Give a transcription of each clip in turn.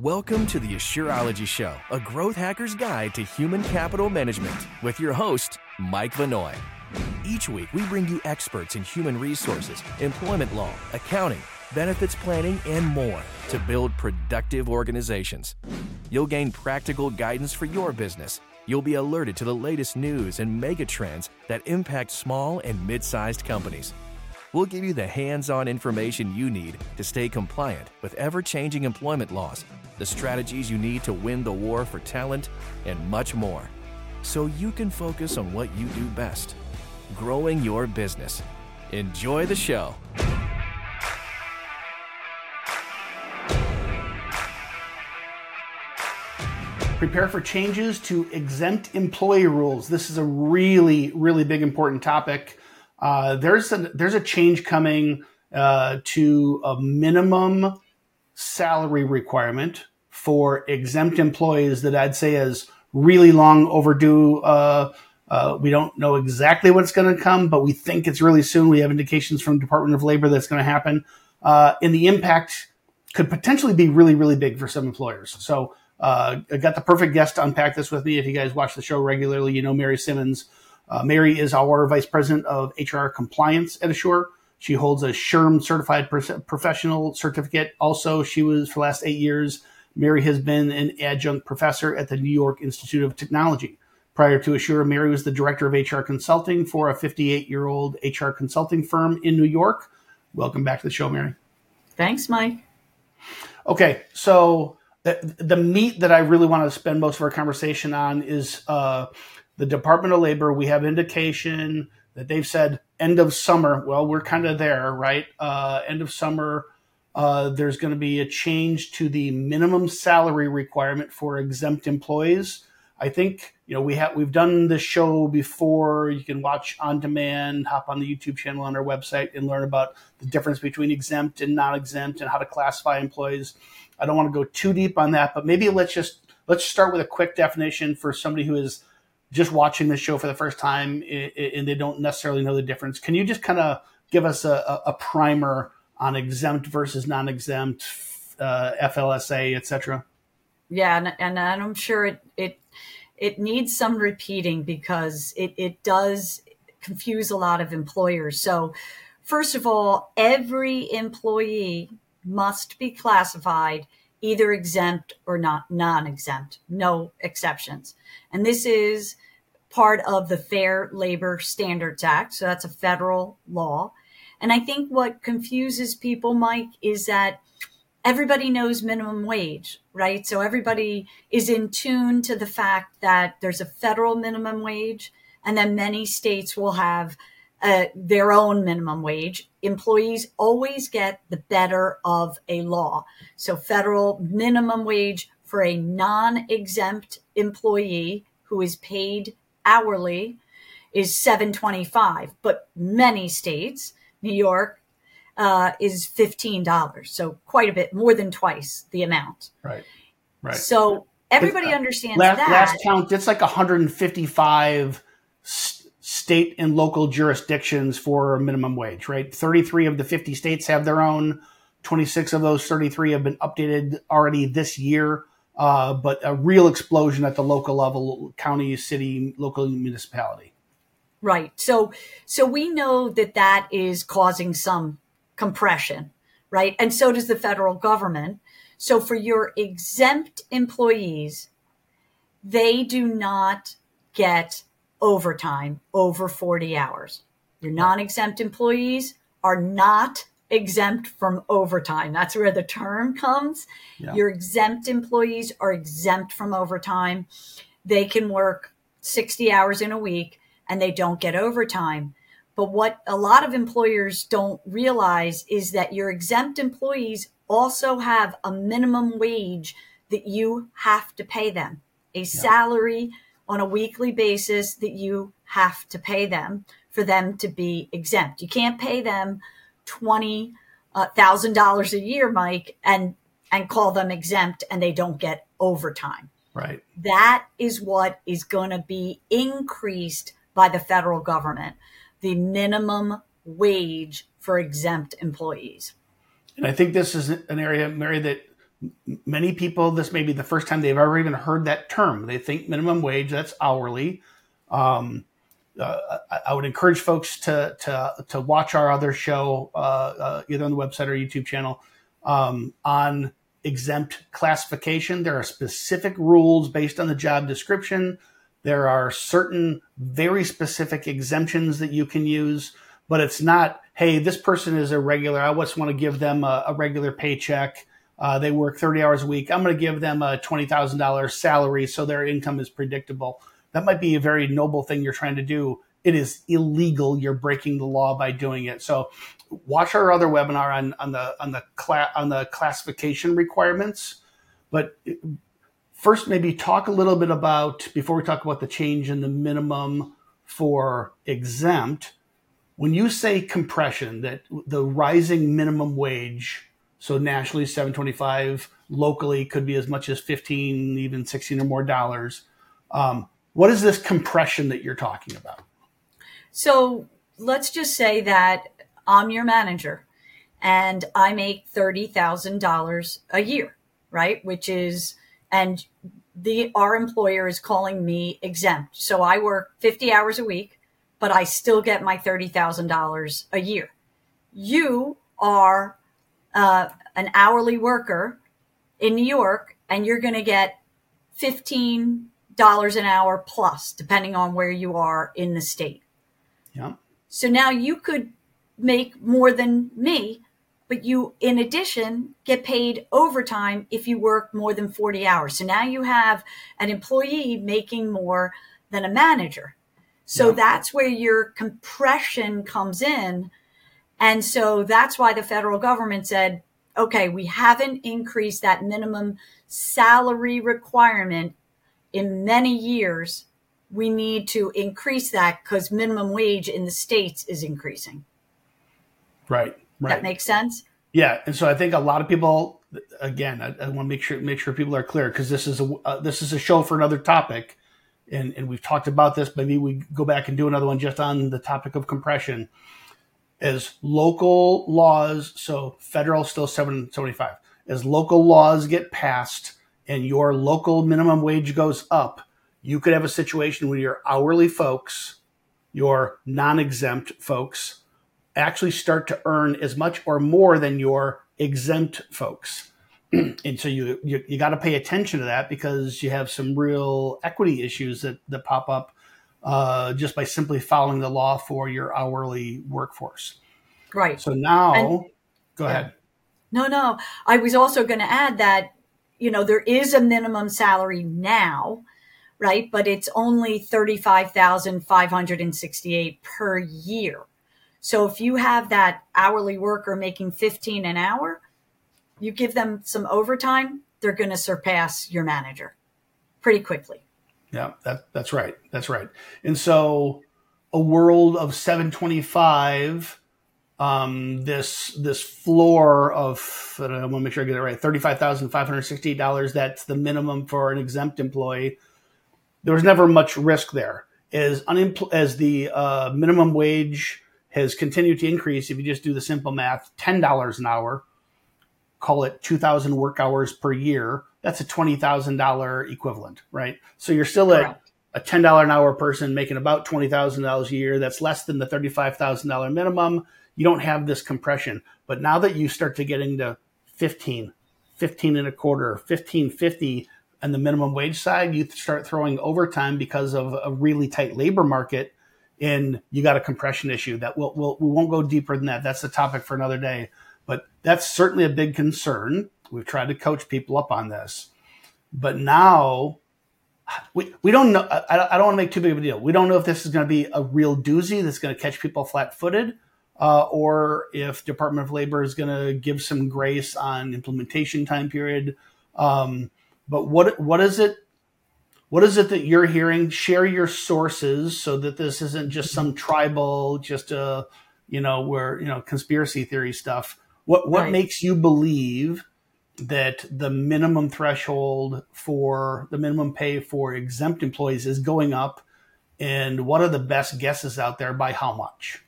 Welcome to the Assureology Show, a growth hacker's guide to human capital management, with your host, Mike Vanoy. Each week, we bring you experts in human resources, employment law, accounting, benefits planning, and more to build productive organizations. You'll gain practical guidance for your business. You'll be alerted to the latest news and mega trends that impact small and mid sized companies. We'll give you the hands on information you need to stay compliant with ever changing employment laws, the strategies you need to win the war for talent, and much more. So you can focus on what you do best growing your business. Enjoy the show. Prepare for changes to exempt employee rules. This is a really, really big, important topic. Uh, there's a there's a change coming uh, to a minimum salary requirement for exempt employees that I'd say is really long overdue. Uh, uh we don't know exactly what's going to come, but we think it's really soon. We have indications from Department of Labor that's going to happen, uh, and the impact could potentially be really, really big for some employers. So uh, I got the perfect guest to unpack this with me. If you guys watch the show regularly, you know Mary Simmons. Uh, Mary is our vice president of HR compliance at Asure. She holds a SHRM certified professional certificate. Also, she was for the last eight years. Mary has been an adjunct professor at the New York Institute of Technology. Prior to Asure, Mary was the director of HR consulting for a 58 year old HR consulting firm in New York. Welcome back to the show, Mary. Thanks, Mike. Okay, so the, the meat that I really want to spend most of our conversation on is uh, the Department of Labor. We have indication that they've said end of summer. Well, we're kind of there, right? Uh, end of summer. Uh, there's going to be a change to the minimum salary requirement for exempt employees. I think you know we have we've done this show before. You can watch on demand, hop on the YouTube channel on our website, and learn about the difference between exempt and non-exempt and how to classify employees. I don't want to go too deep on that, but maybe let's just let's start with a quick definition for somebody who is just watching this show for the first time and they don't necessarily know the difference. Can you just kind of give us a, a primer on exempt versus non-exempt, uh, FLSA, etc.? Yeah, and, and I'm sure it it it needs some repeating because it it does confuse a lot of employers. So, first of all, every employee must be classified either exempt or not non-exempt, no exceptions. And this is part of the Fair Labor Standards Act. So that's a federal law. And I think what confuses people, Mike, is that everybody knows minimum wage, right? So everybody is in tune to the fact that there's a federal minimum wage and then many states will have uh, their own minimum wage. Employees always get the better of a law. So federal minimum wage for a non-exempt employee who is paid hourly is 725 but many states new york uh, is $15 so quite a bit more than twice the amount right right so everybody uh, understands last, that last count it's like 155 state and local jurisdictions for minimum wage right 33 of the 50 states have their own 26 of those 33 have been updated already this year uh, but a real explosion at the local level, county, city, local municipality. Right. So, so we know that that is causing some compression, right? And so does the federal government. So for your exempt employees, they do not get overtime over 40 hours. Your non-exempt employees are not exempt from overtime. That's where the term comes. Yeah. Your exempt employees are exempt from overtime. They can work 60 hours in a week and they don't get overtime. But what a lot of employers don't realize is that your exempt employees also have a minimum wage that you have to pay them, a yeah. salary on a weekly basis that you have to pay them for them to be exempt. You can't pay them twenty uh, thousand dollars a year, Mike, and and call them exempt, and they don't get overtime. Right. That is what is going to be increased by the federal government, the minimum wage for exempt employees. And I think this is an area, Mary, that many people, this may be the first time they've ever even heard that term. They think minimum wage, that's hourly. Um, uh, I would encourage folks to to to watch our other show, uh, uh, either on the website or YouTube channel, um, on exempt classification. There are specific rules based on the job description. There are certain very specific exemptions that you can use, but it's not, hey, this person is a regular. I just want to give them a, a regular paycheck. Uh, they work 30 hours a week. I'm going to give them a $20,000 salary so their income is predictable. That might be a very noble thing you're trying to do. It is illegal. You're breaking the law by doing it. So watch our other webinar on, on the on the cla- on the classification requirements. But first, maybe talk a little bit about before we talk about the change in the minimum for exempt. When you say compression, that the rising minimum wage, so nationally 725, locally could be as much as 15, even 16 or more dollars. Um, what is this compression that you're talking about? So let's just say that I'm your manager and I make $30,000 a year, right? Which is, and the, our employer is calling me exempt. So I work 50 hours a week, but I still get my $30,000 a year. You are uh, an hourly worker in New York and you're going to get 15 dollars an hour plus, depending on where you are in the state. Yeah. So now you could make more than me, but you, in addition, get paid overtime if you work more than 40 hours. So now you have an employee making more than a manager. So yeah. that's where your compression comes in. And so that's why the federal government said, okay, we haven't increased that minimum salary requirement in many years, we need to increase that because minimum wage in the states is increasing. Right. Right. That makes sense. Yeah, and so I think a lot of people, again, I, I want to make sure make sure people are clear because this is a uh, this is a show for another topic, and and we've talked about this. Maybe we go back and do another one just on the topic of compression. As local laws, so federal still seven seventy five. As local laws get passed, and your local minimum wage goes up, you could have a situation where your hourly folks, your non exempt folks, actually start to earn as much or more than your exempt folks. and so you you, you got to pay attention to that because you have some real equity issues that, that pop up uh, just by simply following the law for your hourly workforce. Right. So now, and, go ahead. No, no. I was also going to add that you know, there is a minimum salary now, right? But it's only 35,568 per year. So if you have that hourly worker making 15 an hour, you give them some overtime, they're going to surpass your manager pretty quickly. Yeah, that, that's right. That's right. And so a world of 725 um, this this floor of I want to make sure I get it right thirty five thousand five hundred sixty dollars. That's the minimum for an exempt employee. There was never much risk there. As unempl- as the uh, minimum wage has continued to increase, if you just do the simple math, ten dollars an hour, call it two thousand work hours per year. That's a twenty thousand dollar equivalent, right? So you're still at a ten dollar an hour person making about twenty thousand dollars a year. That's less than the thirty five thousand dollar minimum you don't have this compression. But now that you start to get into 15, 15 and a quarter, 1550 and the minimum wage side, you start throwing overtime because of a really tight labor market and you got a compression issue that we'll, we'll, we won't go deeper than that. That's the topic for another day, but that's certainly a big concern. We've tried to coach people up on this, but now we, we don't know. I, I don't want to make too big of a deal. We don't know if this is going to be a real doozy that's going to catch people flat footed uh, or if Department of Labor is going to give some grace on implementation time period. Um, but what what is it? What is it that you're hearing? Share your sources so that this isn't just some tribal, just a you know where you know conspiracy theory stuff. What what right. makes you believe that the minimum threshold for the minimum pay for exempt employees is going up? And what are the best guesses out there by how much?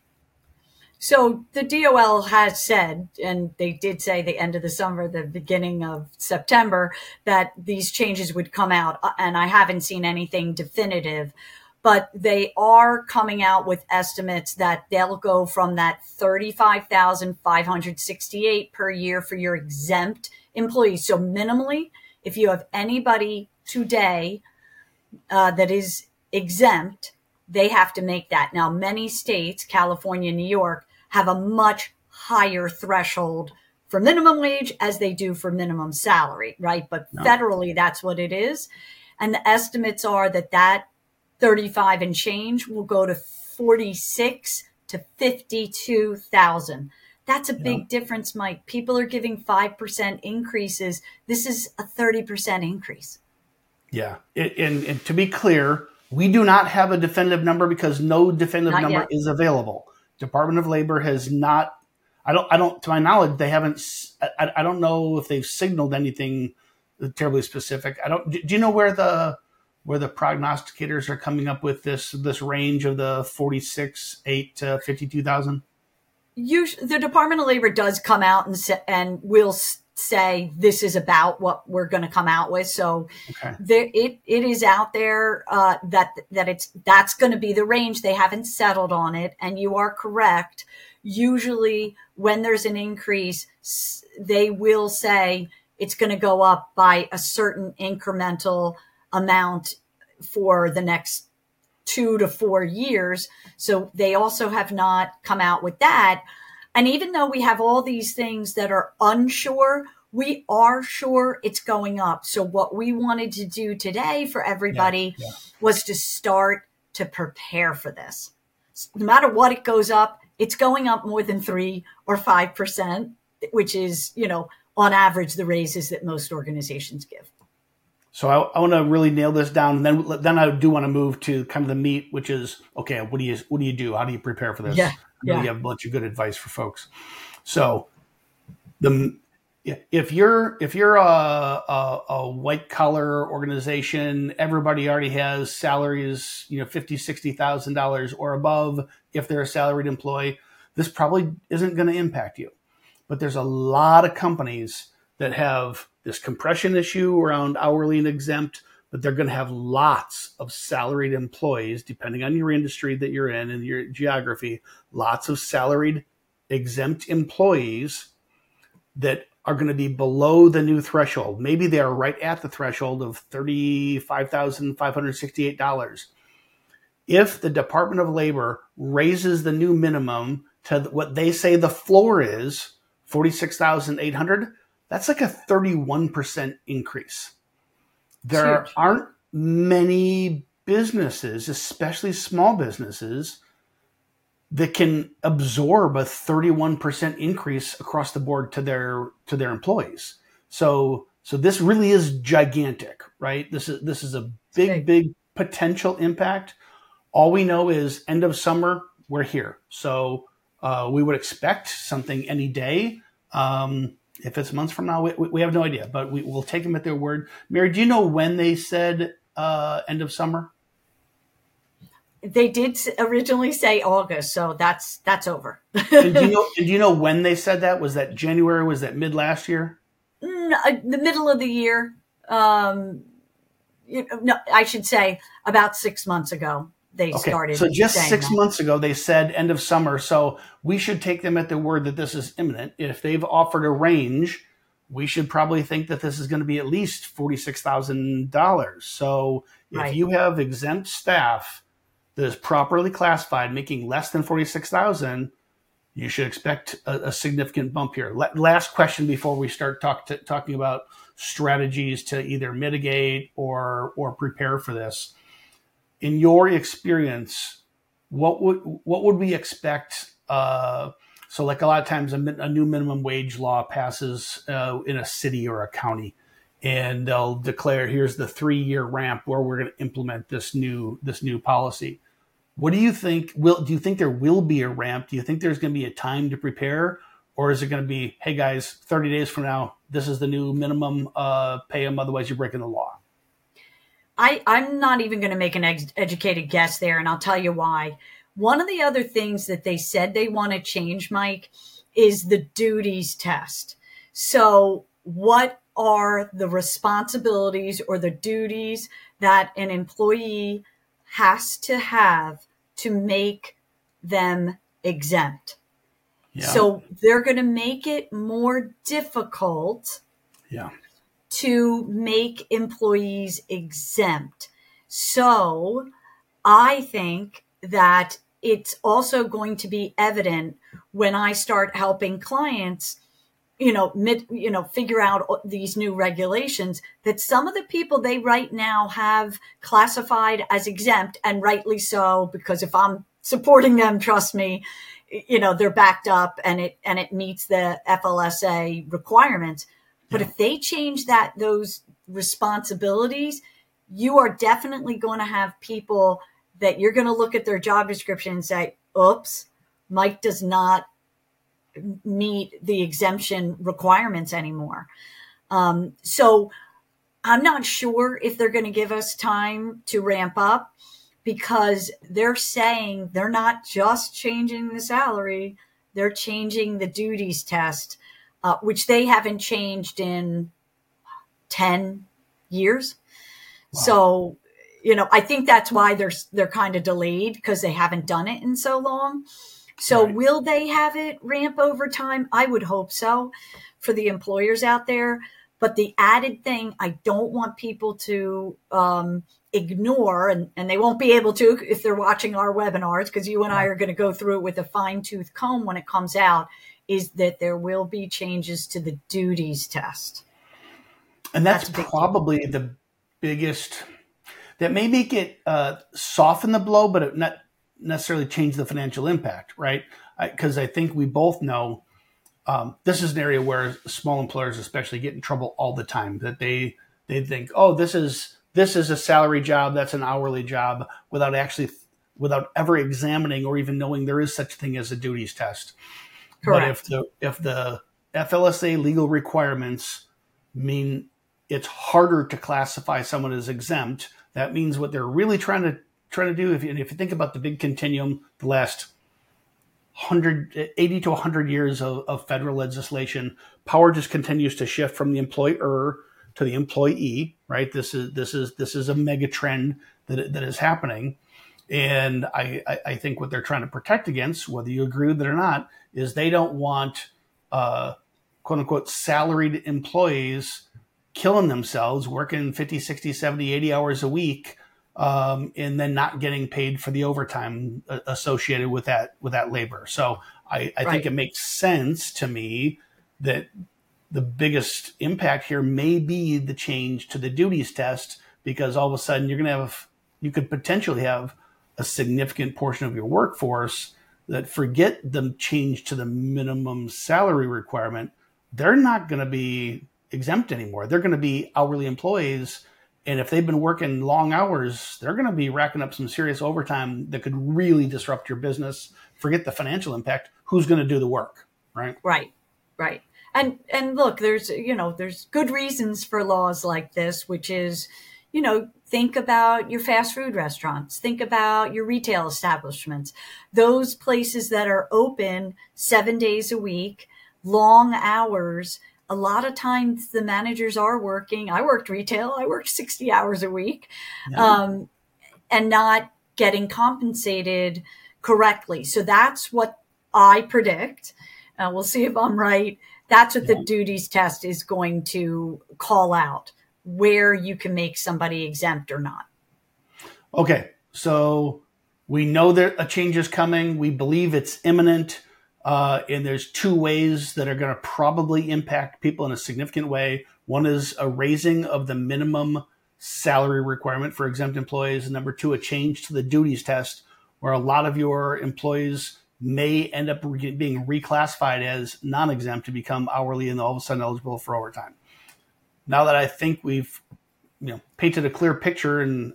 So the DOL has said, and they did say the end of the summer, the beginning of September, that these changes would come out. Uh, and I haven't seen anything definitive, but they are coming out with estimates that they'll go from that 35,568 per year for your exempt employees. So minimally, if you have anybody today uh, that is exempt, they have to make that. Now, many states, California, New York, have a much higher threshold for minimum wage as they do for minimum salary, right? But no. federally, that's what it is. And the estimates are that that 35 and change will go to 46 to 52,000. That's a big yeah. difference, Mike. People are giving 5% increases. This is a 30% increase. Yeah. It, and, and, to be clear, we do not have a definitive number because no definitive not number yet. is available. Department of Labor has not. I don't. I don't. To my knowledge, they haven't. I, I don't know if they've signaled anything terribly specific. I don't. Do, do you know where the where the prognosticators are coming up with this this range of the forty six eight to fifty two thousand? the Department of Labor does come out and and will say this is about what we're going to come out with. So okay. there, it it is out there uh, that that it's that's going to be the range. They haven't settled on it, and you are correct. Usually, when there's an increase, they will say it's going to go up by a certain incremental amount for the next two to four years. So they also have not come out with that. And even though we have all these things that are unsure, we are sure it's going up. So what we wanted to do today for everybody yeah, yeah. was to start to prepare for this. No matter what it goes up, it's going up more than three or five percent, which is, you know, on average the raises that most organizations give. So I, I want to really nail this down, and then then I do want to move to kind of the meat, which is okay. What do you what do you do? How do you prepare for this? Yeah, yeah. You have a bunch of good advice for folks. So the if you're if you're a, a, a white collar organization, everybody already has salaries, you know, fifty sixty thousand dollars or above. If they're a salaried employee, this probably isn't going to impact you. But there's a lot of companies that have this compression issue around hourly and exempt, but they're going to have lots of salaried employees, depending on your industry that you're in and your geography, lots of salaried exempt employees that are going to be below the new threshold. Maybe they are right at the threshold of $35,568. If the Department of Labor raises the new minimum to what they say the floor is, 46,800, that's like a 31% increase. There aren't many businesses, especially small businesses, that can absorb a 31% increase across the board to their to their employees. So so this really is gigantic, right? This is this is a big big potential impact. All we know is end of summer we're here. So uh, we would expect something any day. Um, if it's months from now, we, we have no idea, but we, will take them at their word. Mary, do you know when they said uh, end of summer? They did originally say August, so that's that's over. do you know? Do you know when they said that? Was that January? Was that mid last year? No, uh, the middle of the year. Um, you know, no, I should say about six months ago they okay. started. So just six that. months ago, they said end of summer. So we should take them at their word that this is imminent. If they've offered a range, we should probably think that this is going to be at least forty six thousand dollars. So if right. you have exempt staff that is properly classified, making less than forty six thousand, you should expect a, a, significant bump here. last question before we start talk to, talking about strategies to either mitigate or or prepare for this in your experience, what would what would we expect? Uh, so, like a lot of times, a, a new minimum wage law passes uh, in a city or a county, and they'll declare here's the three year ramp where we're going to implement this new this new policy. What do you think? Will do you think there will be a ramp? Do you think there's going to be a time to prepare, or is it going to be, hey guys, 30 days from now, this is the new minimum, uh, pay them, otherwise you're breaking the law? I, I'm not even going to make an ex- educated guess there, and I'll tell you why. One of the other things that they said they want to change, Mike, is the duties test. So, what are the responsibilities or the duties that an employee has to have to make them exempt? Yeah. So, they're going to make it more difficult yeah. To make employees exempt. So, I think that it's also going to be evident when I start helping clients, you know, you know, figure out these new regulations that some of the people they right now have classified as exempt and rightly so, because if I'm supporting them, trust me, you know, they're backed up and it, and it meets the FLSA requirements. But yeah. if they change that, those responsibilities, you are definitely going to have people that you're going to look at their job description and say, oops, Mike does not meet the exemption requirements anymore. Um, so I'm not sure if they're going to give us time to ramp up because they're saying they're not just changing the salary, they're changing the duties test, uh, which they haven't changed in 10 years. Wow. So you know, I think that's why they're they're kind of delayed because they haven't done it in so long. So right. will they have it ramp over time? I would hope so for the employers out there. But the added thing I don't want people to um, ignore, and, and they won't be able to if they're watching our webinars, because you and I are going to go through it with a fine tooth comb when it comes out, is that there will be changes to the duties test. And that's, that's probably the biggest that may make it uh, soften the blow, but it not necessarily change the financial impact, right? Because I, I, think we both know um, this is an area where small employers, especially, get in trouble all the time. That they they think, oh, this is this is a salary job, that's an hourly job, without actually without ever examining or even knowing there is such a thing as a duties test. Correct. But if the if the FLSA legal requirements mean it's harder to classify someone as exempt, that means what they're really trying to trying to do. If you, if you think about the big continuum, the last 180 to 100 years of, of federal legislation, power just continues to shift from the employer to the employee. Right. This is this is this is a mega trend that that is happening. And I, I, think what they're trying to protect against, whether you agree with it or not, is they don't want uh, quote unquote salaried employees killing themselves, working 50, 60, 70, 80 hours a week, um, and then not getting paid for the overtime uh, associated with that with that labor. So I, I right. think it makes sense to me that the biggest impact here may be the change to the duties test because all of a sudden you're going to have you could potentially have a significant portion of your workforce that forget the change to the minimum salary requirement they're not going to be exempt anymore. They're going to be hourly employees. And if they've been working long hours, they're going to be racking up some serious overtime that could really disrupt your business. Forget the financial impact. Who's going to do the work? Right. Right. Right. And and look, there's you know there's good reasons for laws like this, which is, you know, think about your fast food restaurants, think about your retail establishments, those places that are open seven days a week, long hours a lot of times the managers are working. I worked retail, I worked 60 hours a week um, and not getting compensated correctly. So that's what I predict. Uh, we'll see if I'm right. That's what the duties test is going to call out where you can make somebody exempt or not. Okay. So we know that a change is coming. We believe it's imminent. Uh, and there's two ways that are going to probably impact people in a significant way. One is a raising of the minimum salary requirement for exempt employees. And number two, a change to the duties test, where a lot of your employees may end up re- being reclassified as non exempt to become hourly and all of a sudden eligible for overtime. Now that I think we've you know painted a clear picture and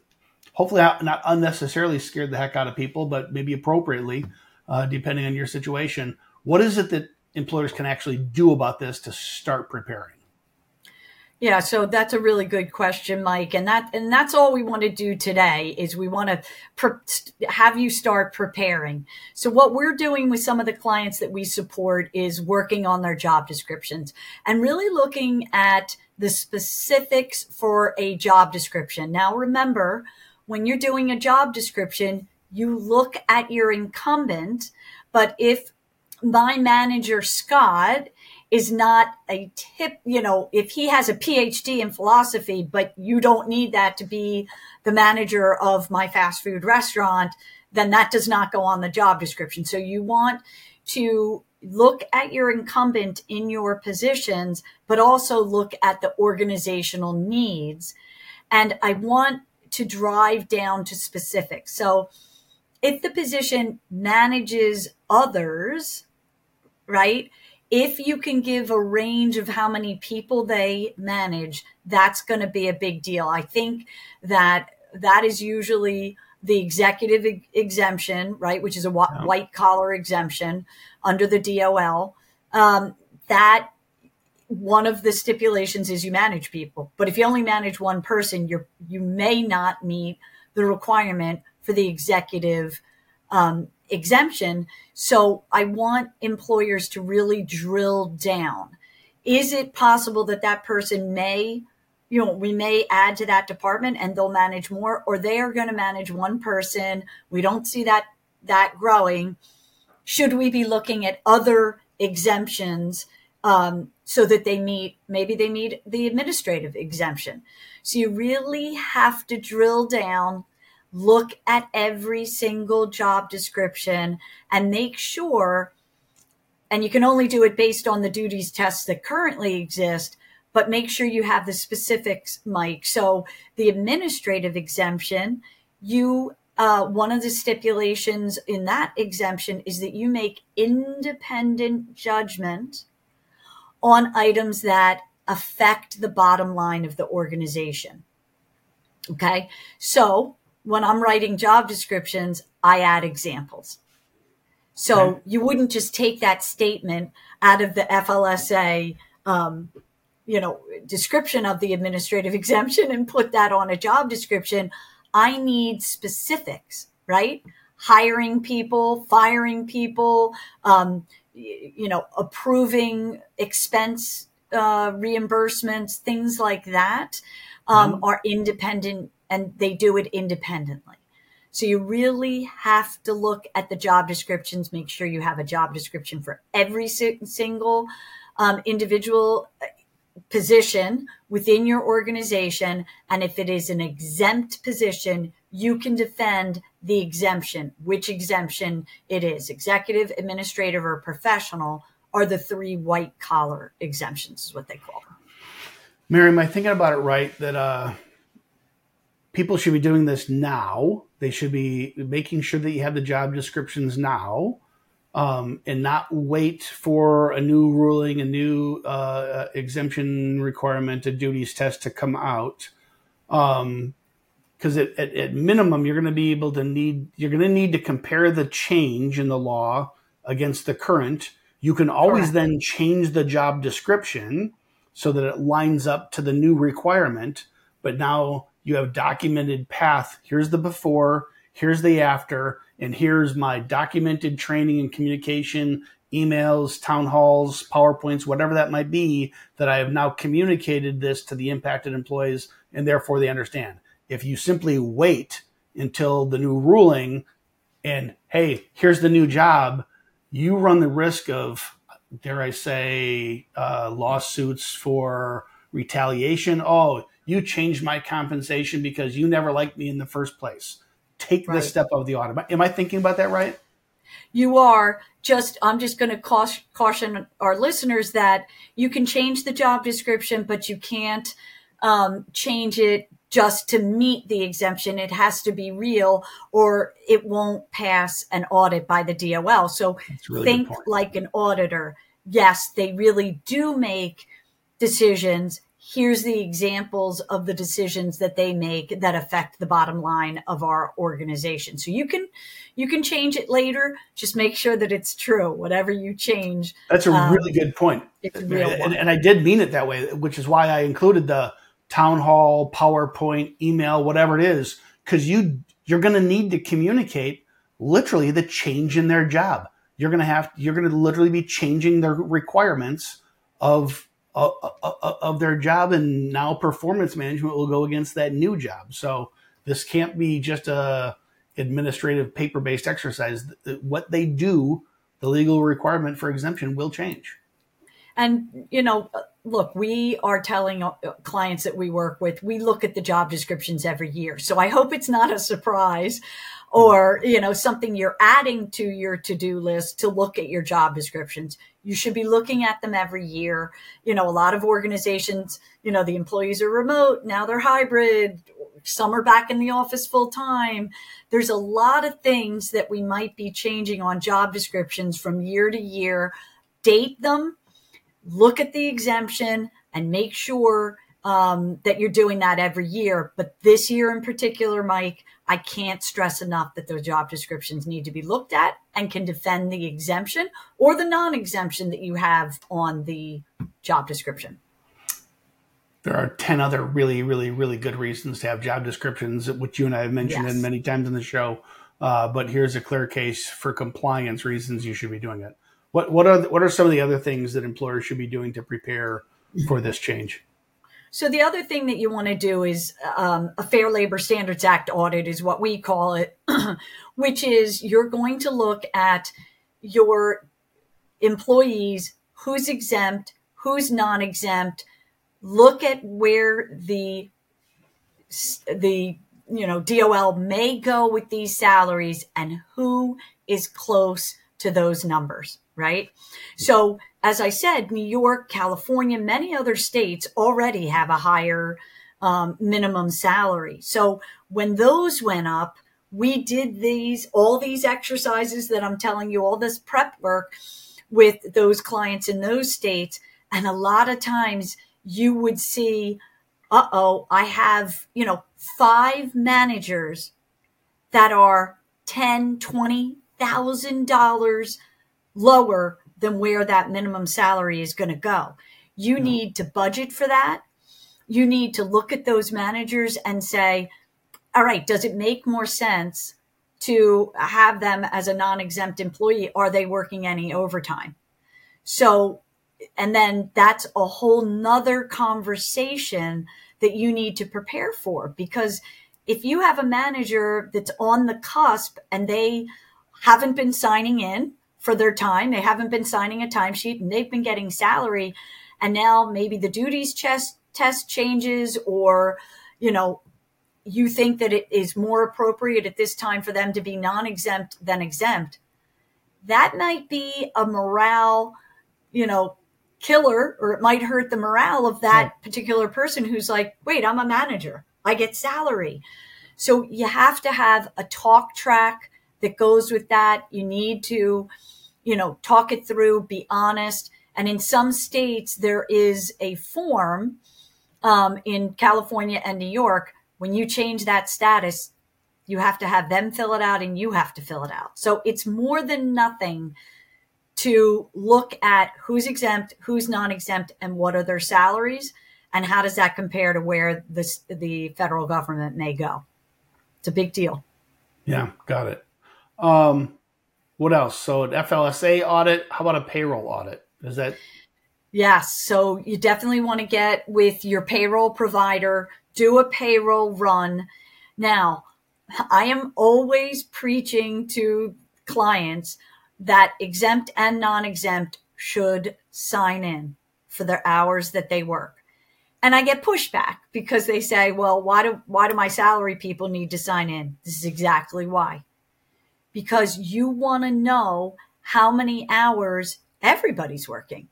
hopefully not unnecessarily scared the heck out of people, but maybe appropriately uh, depending on your situation. What is it that employers can actually do about this to start preparing? Yeah, so that's a really good question, Mike, and that and that's all we want to do today is we want to pre- have you start preparing. So what we're doing with some of the clients that we support is working on their job descriptions and really looking at the specifics for a job description. Now remember, when you're doing a job description, you look at your incumbent, but if my manager Scott is not a tip, you know, if he has a PhD in philosophy, but you don't need that to be the manager of my fast food restaurant, then that does not go on the job description. So you want to look at your incumbent in your positions, but also look at the organizational needs. And I want to drive down to specifics. So if the position manages others, right? if you can give a range of how many people they manage, that's going to be a big deal. I think that that is usually the executive exemption, right, which is a yeah. white collar exemption under the DOL. Um, that one of the stipulations is you manage people, but if you only manage one person, you you may not meet the requirement for the executive um, exemption. So I want employers to really drill down. Is it possible that that person may, you know, we may add to that department and they'll manage more, or they are going to manage one person? We don't see that that growing. Should we be looking at other exemptions um, so that they meet? Maybe they meet the administrative exemption. So you really have to drill down look at every single job description and make sure and you can only do it based on the duties tests that currently exist but make sure you have the specifics mike so the administrative exemption you uh, one of the stipulations in that exemption is that you make independent judgment on items that affect the bottom line of the organization okay so when I'm writing job descriptions, I add examples. So okay. you wouldn't just take that statement out of the FLSA, um, you know, description of the administrative exemption and put that on a job description. I need specifics, right? Hiring people, firing people, um, you know, approving expense uh, reimbursements, things like that um, mm-hmm. are independent and they do it independently. So you really have to look at the job descriptions, make sure you have a job description for every single um, individual position within your organization. And if it is an exempt position, you can defend the exemption, which exemption it is executive, administrative, or professional are the three white collar exemptions, is what they call them. Mary, am I thinking about it right that uh, people should be doing this now. They should be making sure that you have the job descriptions now. Um, and not wait for a new ruling, a new uh, exemption requirement, a duties test to come out. Because um, at, at, at, minimum, you're going to be able to need you're going to need to compare the change in the law against the current. You can always Correct. then change the job description so that it lines up to the new requirement. But now you have documented path. Here's the before, here's the after, and here's my documented training and communication, emails, town halls, PowerPoints, whatever that might be, that I have now communicated this to the impacted employees, and therefore they understand. If you simply wait until the new ruling and hey, here's the new job, you run the risk of, dare I say, uh, lawsuits for retaliation. Oh, you changed my compensation because you never liked me in the first place. Take right. this step of the audit. Am I thinking about that right? You are just, I'm just going to caution our listeners that you can change the job description, but you can't um, change it just to meet the exemption. It has to be real or it won't pass an audit by the DOL. So really think like an auditor. Yes, they really do make decisions here's the examples of the decisions that they make that affect the bottom line of our organization. So you can you can change it later. Just make sure that it's true. Whatever you change. That's a um, really good point. And, and, I did mean it that way, which is why I included the town hall, PowerPoint, email, whatever it is, because you you're going to need to communicate literally the change in their job. You're going to have you're going to literally be changing their requirements of of their job, and now performance management will go against that new job. So this can't be just a administrative paper based exercise. What they do, the legal requirement for exemption will change. And you know, look, we are telling uh, clients that we work with, we look at the job descriptions every year. So I hope it's not a surprise or, you know, something you're adding to your to-do list to look at your job descriptions. You should be looking at them every year. You know, a lot of organizations, you know, the employees are remote, now they're hybrid, some are back in the office full time. There's a lot of things that we might be changing on job descriptions from year to year. Date them, look at the exemption, and make sure um, that you're doing that every year. But this year in particular, Mike, I can't stress enough that those job descriptions need to be looked at and can defend the exemption or the non exemption that you have on the job description. There are 10 other really, really, really good reasons to have job descriptions, which you and I have mentioned yes. in many times in the show. Uh, but here's a clear case for compliance reasons you should be doing it. What, what, are, the, what are some of the other things that employers should be doing to prepare for this change? So the other thing that you want to do is um, a Fair Labor Standards Act audit is what we call it, which is you're going to look at your employees, who's exempt, who's non-exempt, look at where the the you know DOL may go with these salaries and who is close to those numbers, right? So as I said, New York, California, many other states already have a higher um, minimum salary. So when those went up, we did these, all these exercises that I'm telling you, all this prep work with those clients in those states. And a lot of times you would see, uh oh, I have, you know, five managers that are ten, twenty thousand dollars lower than where that minimum salary is going to go. You need to budget for that. You need to look at those managers and say, all right, does it make more sense to have them as a non exempt employee? Are they working any overtime? So, and then that's a whole nother conversation that you need to prepare for because if you have a manager that's on the cusp and they haven't been signing in for their time. They haven't been signing a timesheet and they've been getting salary. And now maybe the duties test, test changes or, you know, you think that it is more appropriate at this time for them to be non exempt than exempt. That might be a morale, you know, killer, or it might hurt the morale of that particular person who's like, wait, I'm a manager. I get salary. So you have to have a talk track that goes with that. You need to, you know, talk it through, be honest. And in some states, there is a form um, in California and New York. When you change that status, you have to have them fill it out and you have to fill it out. So it's more than nothing to look at who's exempt, who's non exempt, and what are their salaries, and how does that compare to where this, the federal government may go. It's a big deal. Yeah, got it. Um, what else? So an FLSA audit. How about a payroll audit? Is that? Yes. So you definitely want to get with your payroll provider, do a payroll run. Now, I am always preaching to clients that exempt and non-exempt should sign in for their hours that they work. And I get pushback because they say, well, why do, why do my salary people need to sign in? This is exactly why because you want to know how many hours everybody's working.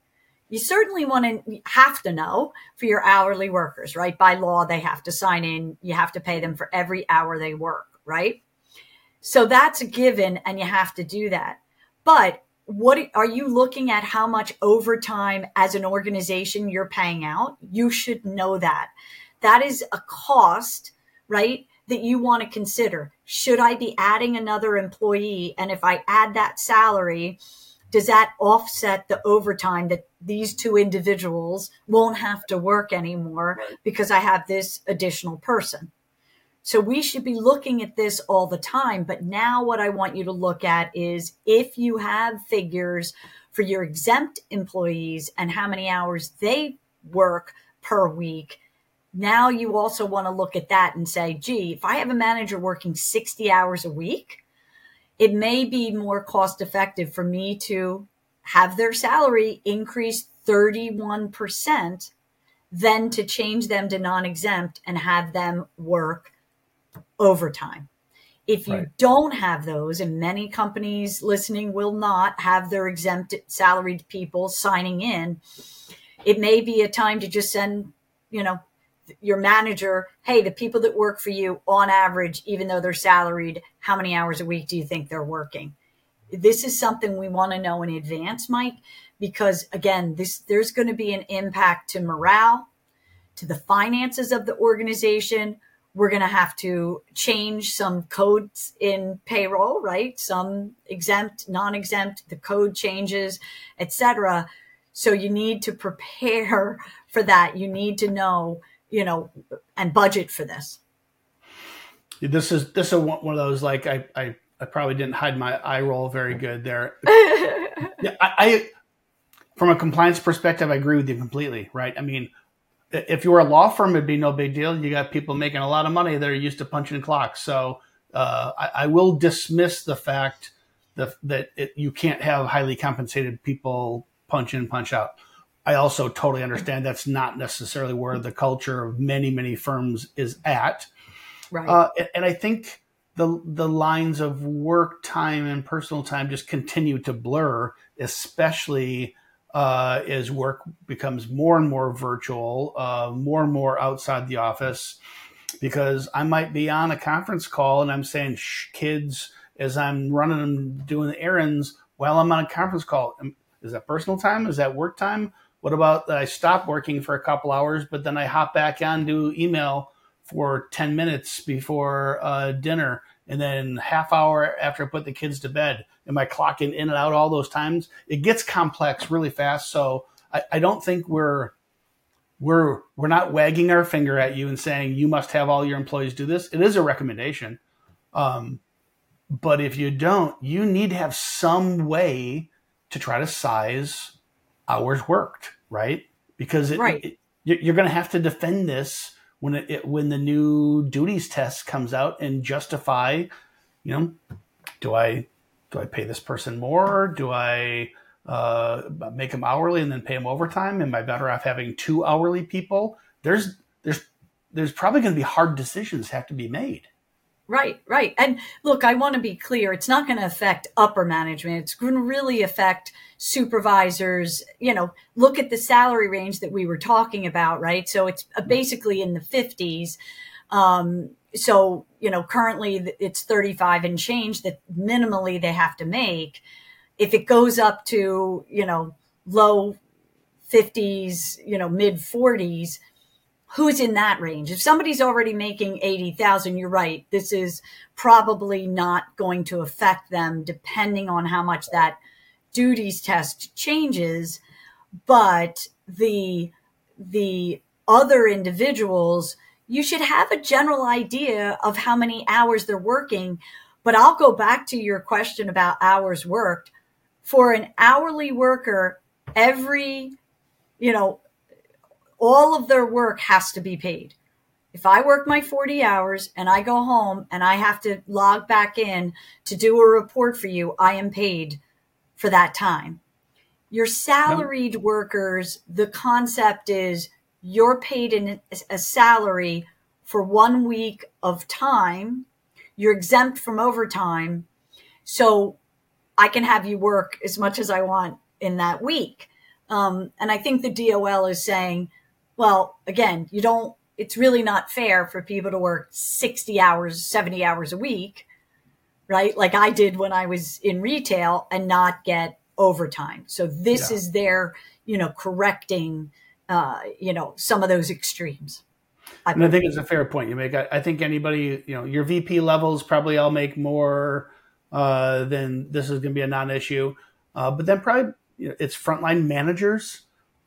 You certainly want to have to know for your hourly workers, right? By law, they have to sign in. You have to pay them for every hour they work, right? So that's a given and you have to do that. But what are you looking at how much overtime as an organization you're paying out? You should know that. That is a cost, right? That you want to consider. Should I be adding another employee? And if I add that salary, does that offset the overtime that these two individuals won't have to work anymore because I have this additional person? So we should be looking at this all the time. But now what I want you to look at is if you have figures for your exempt employees and how many hours they work per week, now you also want to look at that and say, gee, if I have a manager working 60 hours a week, it may be more cost effective for me to have their salary increase 31% than to change them to non exempt and have them work overtime. If you right. don't have those, and many companies listening will not have their exempt salaried people signing in, it may be a time to just send, you know, your manager, hey, the people that work for you on average, even though they're salaried, how many hours a week do you think they're working? This is something we want to know in advance, Mike, because again, this there's going to be an impact to morale, to the finances of the organization, we're going to have to change some codes in payroll, right? Some exempt, non-exempt, the code changes, etc. So you need to prepare for that. You need to know, you know, and budget for this. This is this is one of those like I I, I probably didn't hide my eye roll very good there. yeah, I, I from a compliance perspective, I agree with you completely. Right? I mean, if you were a law firm, it'd be no big deal. You got people making a lot of money that are used to punching clocks. So uh, I, I, will dismiss the fact that, that it, you can't have highly compensated people punch in, punch out. I also totally understand that's not necessarily where the culture of many, many firms is at. Right. Uh, and, and I think the the lines of work time and personal time just continue to blur, especially uh, as work becomes more and more virtual, uh, more and more outside the office, because I might be on a conference call and I'm saying, Shh, kids, as I'm running and doing the errands while I'm on a conference call. Is that personal time? Is that work time? What about that I stop working for a couple hours, but then I hop back on to email for 10 minutes before uh, dinner? and then half hour after I put the kids to bed. Am I clocking in and out all those times? It gets complex really fast. So I, I don't think we're we're we're not wagging our finger at you and saying you must have all your employees do this. It is a recommendation. Um, but if you don't, you need to have some way to try to size hours worked, right? Because it, right. It, you're going to have to defend this when it, when the new duties test comes out and justify, you know, do I do I pay this person more? Do I uh, make them hourly and then pay them overtime? Am I better off having two hourly people? There's there's there's probably going to be hard decisions have to be made. Right, right. And look, I want to be clear. It's not going to affect upper management. It's going to really affect supervisors. You know, look at the salary range that we were talking about, right? So it's uh, basically in the 50s. Um, so, you know, currently it's 35 and change that minimally they have to make. If it goes up to, you know, low 50s, you know, mid 40s, who's in that range. If somebody's already making 80,000, you're right. This is probably not going to affect them depending on how much that duties test changes, but the the other individuals, you should have a general idea of how many hours they're working. But I'll go back to your question about hours worked. For an hourly worker, every you know all of their work has to be paid. If I work my 40 hours and I go home and I have to log back in to do a report for you, I am paid for that time. Your salaried workers, the concept is you're paid in a salary for one week of time. You're exempt from overtime. So I can have you work as much as I want in that week. Um, and I think the DOL is saying, well, again, you don't, it's really not fair for people to work 60 hours, 70 hours a week, right? Like I did when I was in retail and not get overtime. So this yeah. is their, you know, correcting, uh, you know, some of those extremes. I and I think it's a fair point you make. I, I, think anybody, you know, your VP levels probably all make more uh, then this is going to be a non-issue. Uh, but then probably you know, it's frontline managers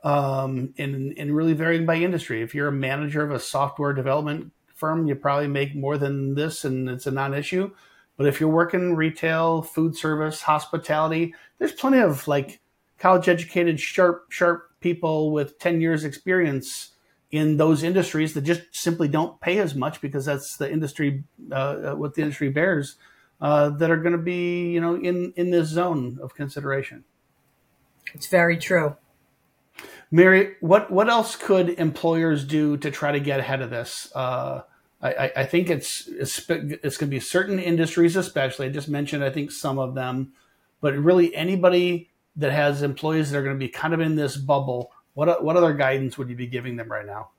um, in in really varying by industry. If you're a manager of a software development firm, you probably make more than this, and it's a non-issue. But if you're working retail, food service, hospitality, there's plenty of like college educated, sharp, sharp people with 10 years experience in those industries that just simply don't pay as much because that's the industry, uh, what the industry bears uh, that are going to be, you know, in in this zone of consideration. It's very true. Mary, what what else could employers do to try to get ahead of this? Uh, I, I, think it's it's, it's going to be certain industries, especially. I just mentioned, I think some of them, but really anybody that has employees that are going to be kind of in this bubble. What what other guidance would you be giving them right now?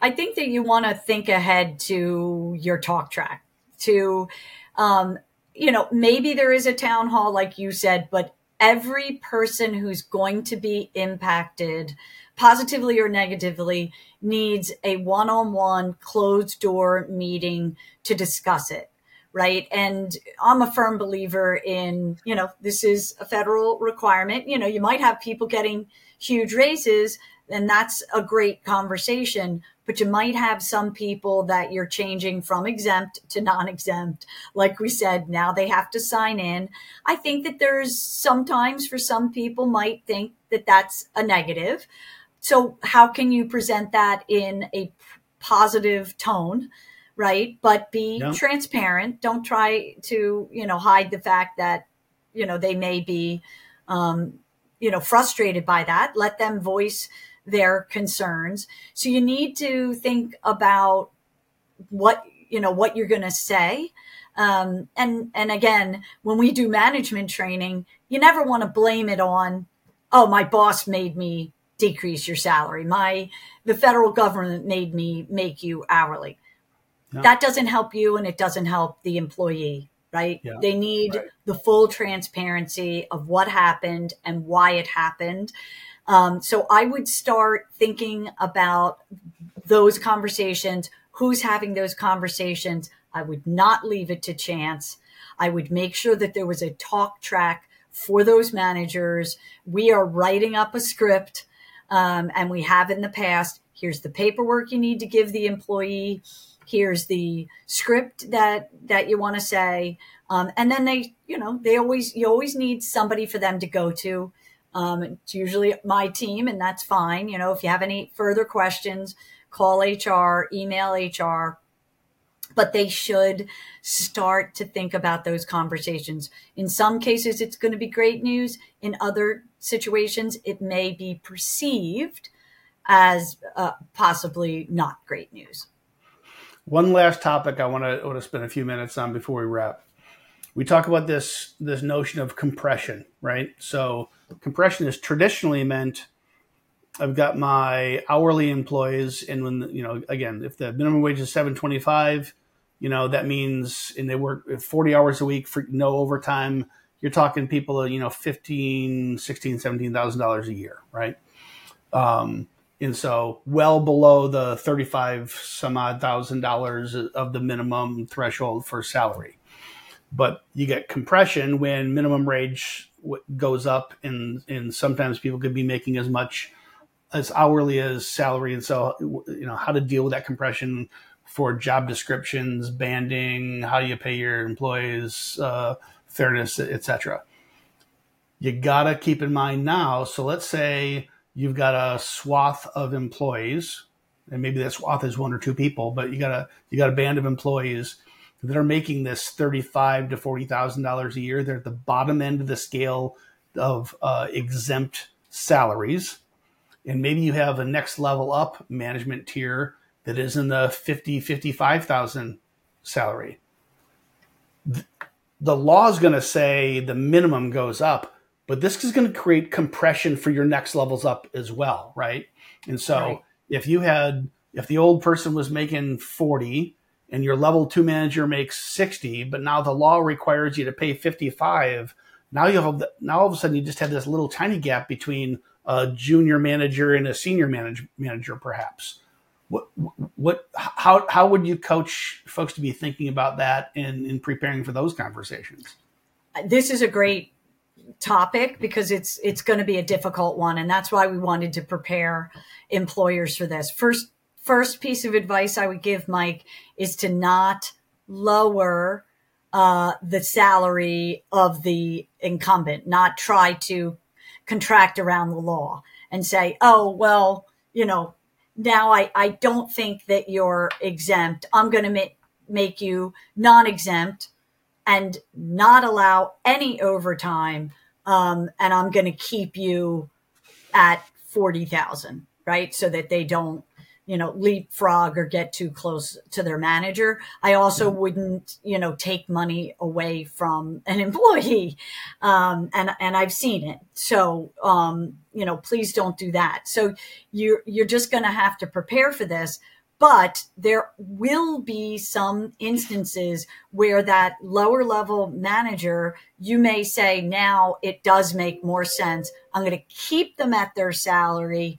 I think that you want to think ahead to your talk track to um, you know, maybe there is a town hall, like you said, but every person who's going to be impacted positively or negatively needs a one on one closed door meeting to discuss it. Right. And I'm a firm believer in, you know, this is a federal requirement. You know, you might have people getting huge raises, and that's a great conversation but you might have some people that you're changing from exempt to non-exempt. Like we said, now they have to sign in. I think that there's sometimes for some people might think that that's a negative. So how can you present that in a positive tone? Right. But be yeah. transparent. Don't try to, you know, hide the fact that, you know, they may be, um, you know, frustrated by that. Let them voice their concerns. So you need to think about what you know what you're going to say. Um, and and again, when we do management training, you never want to blame it on, oh, my boss made me decrease your salary. My the federal government made me make you hourly. No. That doesn't help you, and it doesn't help the employee. Right? Yeah. They need right. the full transparency of what happened and why it happened. Um, so I would start thinking about those conversations, who's having those conversations. I would not leave it to chance. I would make sure that there was a talk track for those managers. We are writing up a script, um, and we have in the past. Here's the paperwork you need to give the employee. Here's the script that that you want to say, um, and then they, you know, they always you always need somebody for them to go to um, it's usually my team, and that's fine. You know, if you have any further questions, call HR, email HR. But they should start to think about those conversations. In some cases, it's going to be great news. In other situations, it may be perceived as uh, possibly not great news. One last topic I want to, want to spend a few minutes on before we wrap. We talk about this this notion of compression, right? So compression is traditionally meant I've got my hourly employees, and when you know, again, if the minimum wage is seven twenty five, you know that means, and they work forty hours a week for no overtime. You're talking people, you know, fifteen, sixteen, seventeen thousand dollars a year, right? Um, and so well below the thirty five some odd thousand dollars of the minimum threshold for salary. But you get compression when minimum wage goes up, and and sometimes people could be making as much as hourly as salary, and so you know how to deal with that compression for job descriptions, banding, how do you pay your employees, uh, fairness, etc. You gotta keep in mind now. So let's say you've got a swath of employees, and maybe that swath is one or two people, but you got a you got a band of employees that are making this thirty-five to forty thousand dollars a year. They're at the bottom end of the scale of uh, exempt salaries, and maybe you have a next level up management tier that is in the 50 55,000 salary. The law is going to say the minimum goes up, but this is going to create compression for your next levels up as well, right? And so right. if you had if the old person was making 40 and your level two manager makes 60, but now the law requires you to pay 55, Now you have now all of a sudden you just have this little tiny gap between a junior manager and a senior manage, manager, perhaps. What what how how would you coach folks to be thinking about that in in preparing for those conversations? This is a great topic because it's it's going to be a difficult one and that's why we wanted to prepare employers for this. First first piece of advice I would give Mike is to not lower uh, the salary of the incumbent, not try to contract around the law and say, oh, well, you know, now I, I don't think that you're exempt. I'm going to make, make you non exempt and not allow any overtime. Um, and I'm going to keep you at 40,000, right? So that they don't you know, leapfrog or get too close to their manager. I also mm-hmm. wouldn't, you know, take money away from an employee. Um, and, and I've seen it. So, um, you know, please don't do that. So you're, you're just going to have to prepare for this. But there will be some instances where that lower level manager, you may say, now it does make more sense. I'm going to keep them at their salary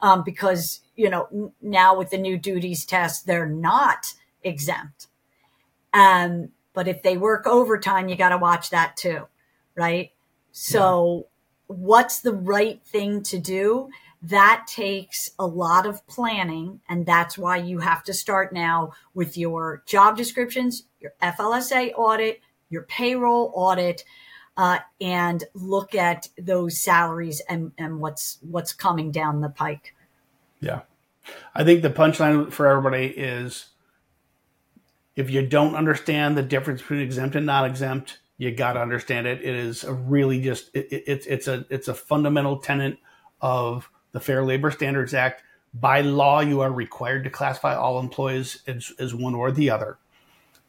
um, because you know, now with the new duties test, they're not exempt. Um, but if they work overtime, you got to watch that too, right? So, yeah. what's the right thing to do? That takes a lot of planning, and that's why you have to start now with your job descriptions, your FLSA audit, your payroll audit, uh, and look at those salaries and, and what's what's coming down the pike. Yeah. I think the punchline for everybody is if you don't understand the difference between exempt and non exempt, you got to understand it. It is really just it, it, it's it's a it's a fundamental tenet of the Fair Labor Standards Act. By law, you are required to classify all employees as, as one or the other,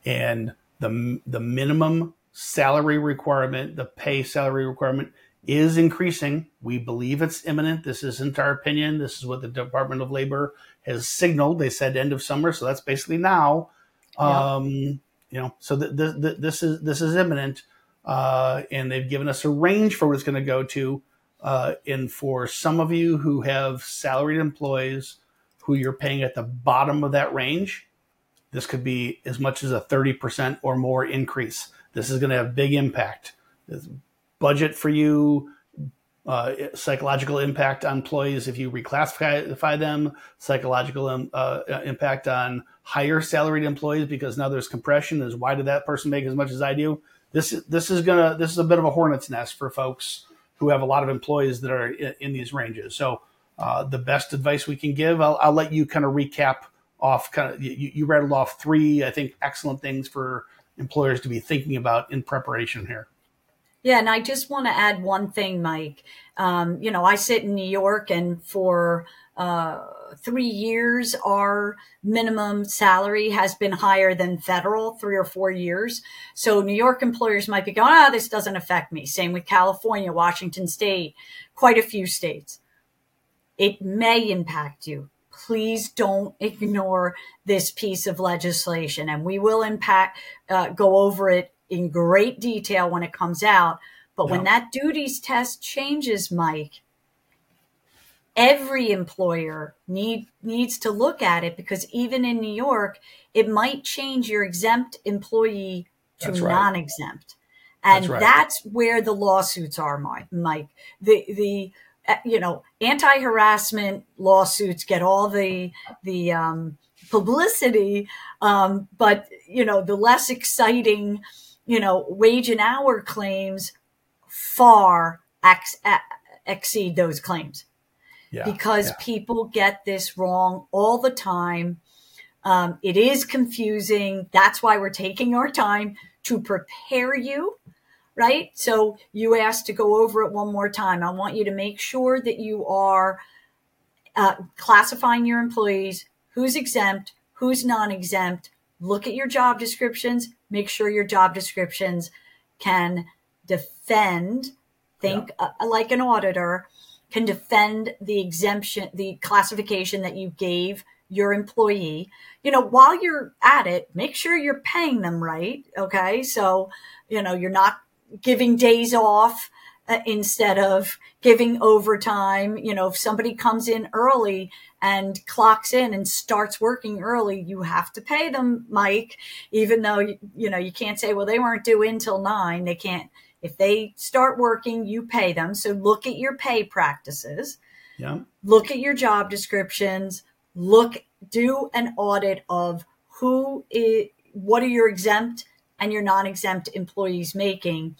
and the the minimum salary requirement, the pay salary requirement is increasing. We believe it's imminent. This isn't our opinion. This is what the Department of Labor has signaled. They said end of summer, so that's basically now. Yeah. Um, you know, so th- th- th- this is this is imminent, uh, and they've given us a range for what it's going to go to. Uh, and for some of you who have salaried employees who you're paying at the bottom of that range, this could be as much as a 30% or more increase. This is going to have big impact budget for you, uh, psychological impact on employees if you reclassify them, psychological um, uh, impact on higher salaried employees because now there's compression. Is why did that person make as much as I do? This this is gonna this is a bit of a hornet's nest for folks who have a lot of employees that are in, in these ranges. So uh, the best advice we can give, I'll, I'll let you kind of recap off. Kind of you, you rattled off three, I think, excellent things for employers to be thinking about in preparation here. Yeah, and I just want to add one thing, Mike. Um, you know, I sit in New York, and for uh, three years, our minimum salary has been higher than federal, three or four years. So New York employers might be going, ah, oh, this doesn't affect me. Same with California, Washington State, quite a few states. It may impact you. Please don't ignore this piece of legislation, and we will impact uh, go over it in great detail when it comes out. But when that duties test changes, Mike, every employer need needs to look at it because even in New York, it might change your exempt employee to right. non-exempt. And that's, right. that's, where the lawsuits are, Mike. The the uh, you know anti-harassment lawsuits get all the the um, publicity, um, but you know the less exciting you know, wage and hour claims far ex- exceed those claims. Yeah, because yeah. people get this wrong all the time. Um, it is confusing. That's why we're taking our time to prepare you, right? So you asked to go over it one more time. I want you to make sure that you are uh, classifying your employees who's exempt, who's non exempt. Look at your job descriptions, make sure your job descriptions can defend, think yeah. uh, like an auditor, can defend the exemption, the classification that you gave your employee. You know, while you're at it, make sure you're paying them right. Okay. So, you know, you're not giving days off uh, instead of giving overtime. You know, if somebody comes in early and clocks in and starts working early, you have to pay them, Mike, even though, you, know, you can't say, well, they weren't due until nine. They can't, if they start working, you pay them. So look at your pay practices. Yeah. Look at your job descriptions. Look, do an audit of who is, what are your exempt and your non-exempt employees making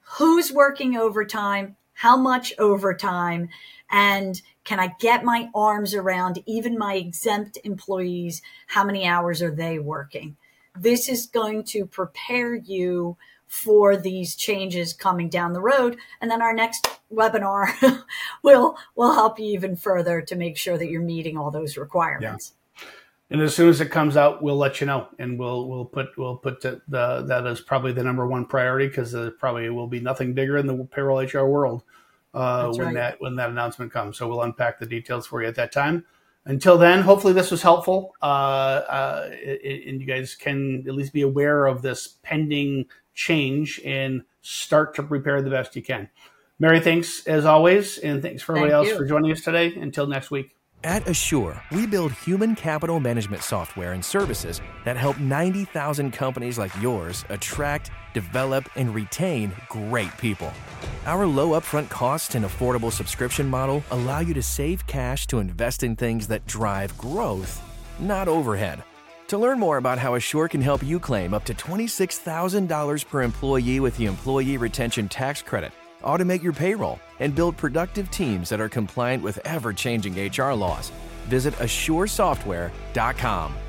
who's working overtime, how much overtime, and can I get my arms around even my exempt employees? How many hours are they working? This is going to prepare you for these changes coming down the road. And then our next webinar will will help you even further to make sure that you're meeting all those requirements. Yeah and as soon as it comes out, we'll let you know, and we'll we'll put we'll put the, the that as probably the number one priority because there uh, probably will be nothing bigger in the payroll HR world uh, when right. that when that announcement comes. So we'll unpack the details for you at that time. Until then, hopefully this was helpful, uh, uh, and you guys can at least be aware of this pending change and start to prepare the best you can. Mary, thanks as always, and thanks for everybody Thank else you. for joining us today. Until next week. At Asure, we build human capital management software and services that help 90,000 companies like yours attract, develop, and retain great people. Our low upfront costs and affordable subscription model allow you to save cash to invest in things that drive growth, not overhead. To learn more about how Asure can help you claim up to $26,000 per employee with the Employee Retention Tax Credit, automate your payroll, and build productive teams that are compliant with ever changing HR laws. Visit AsureSoftware.com.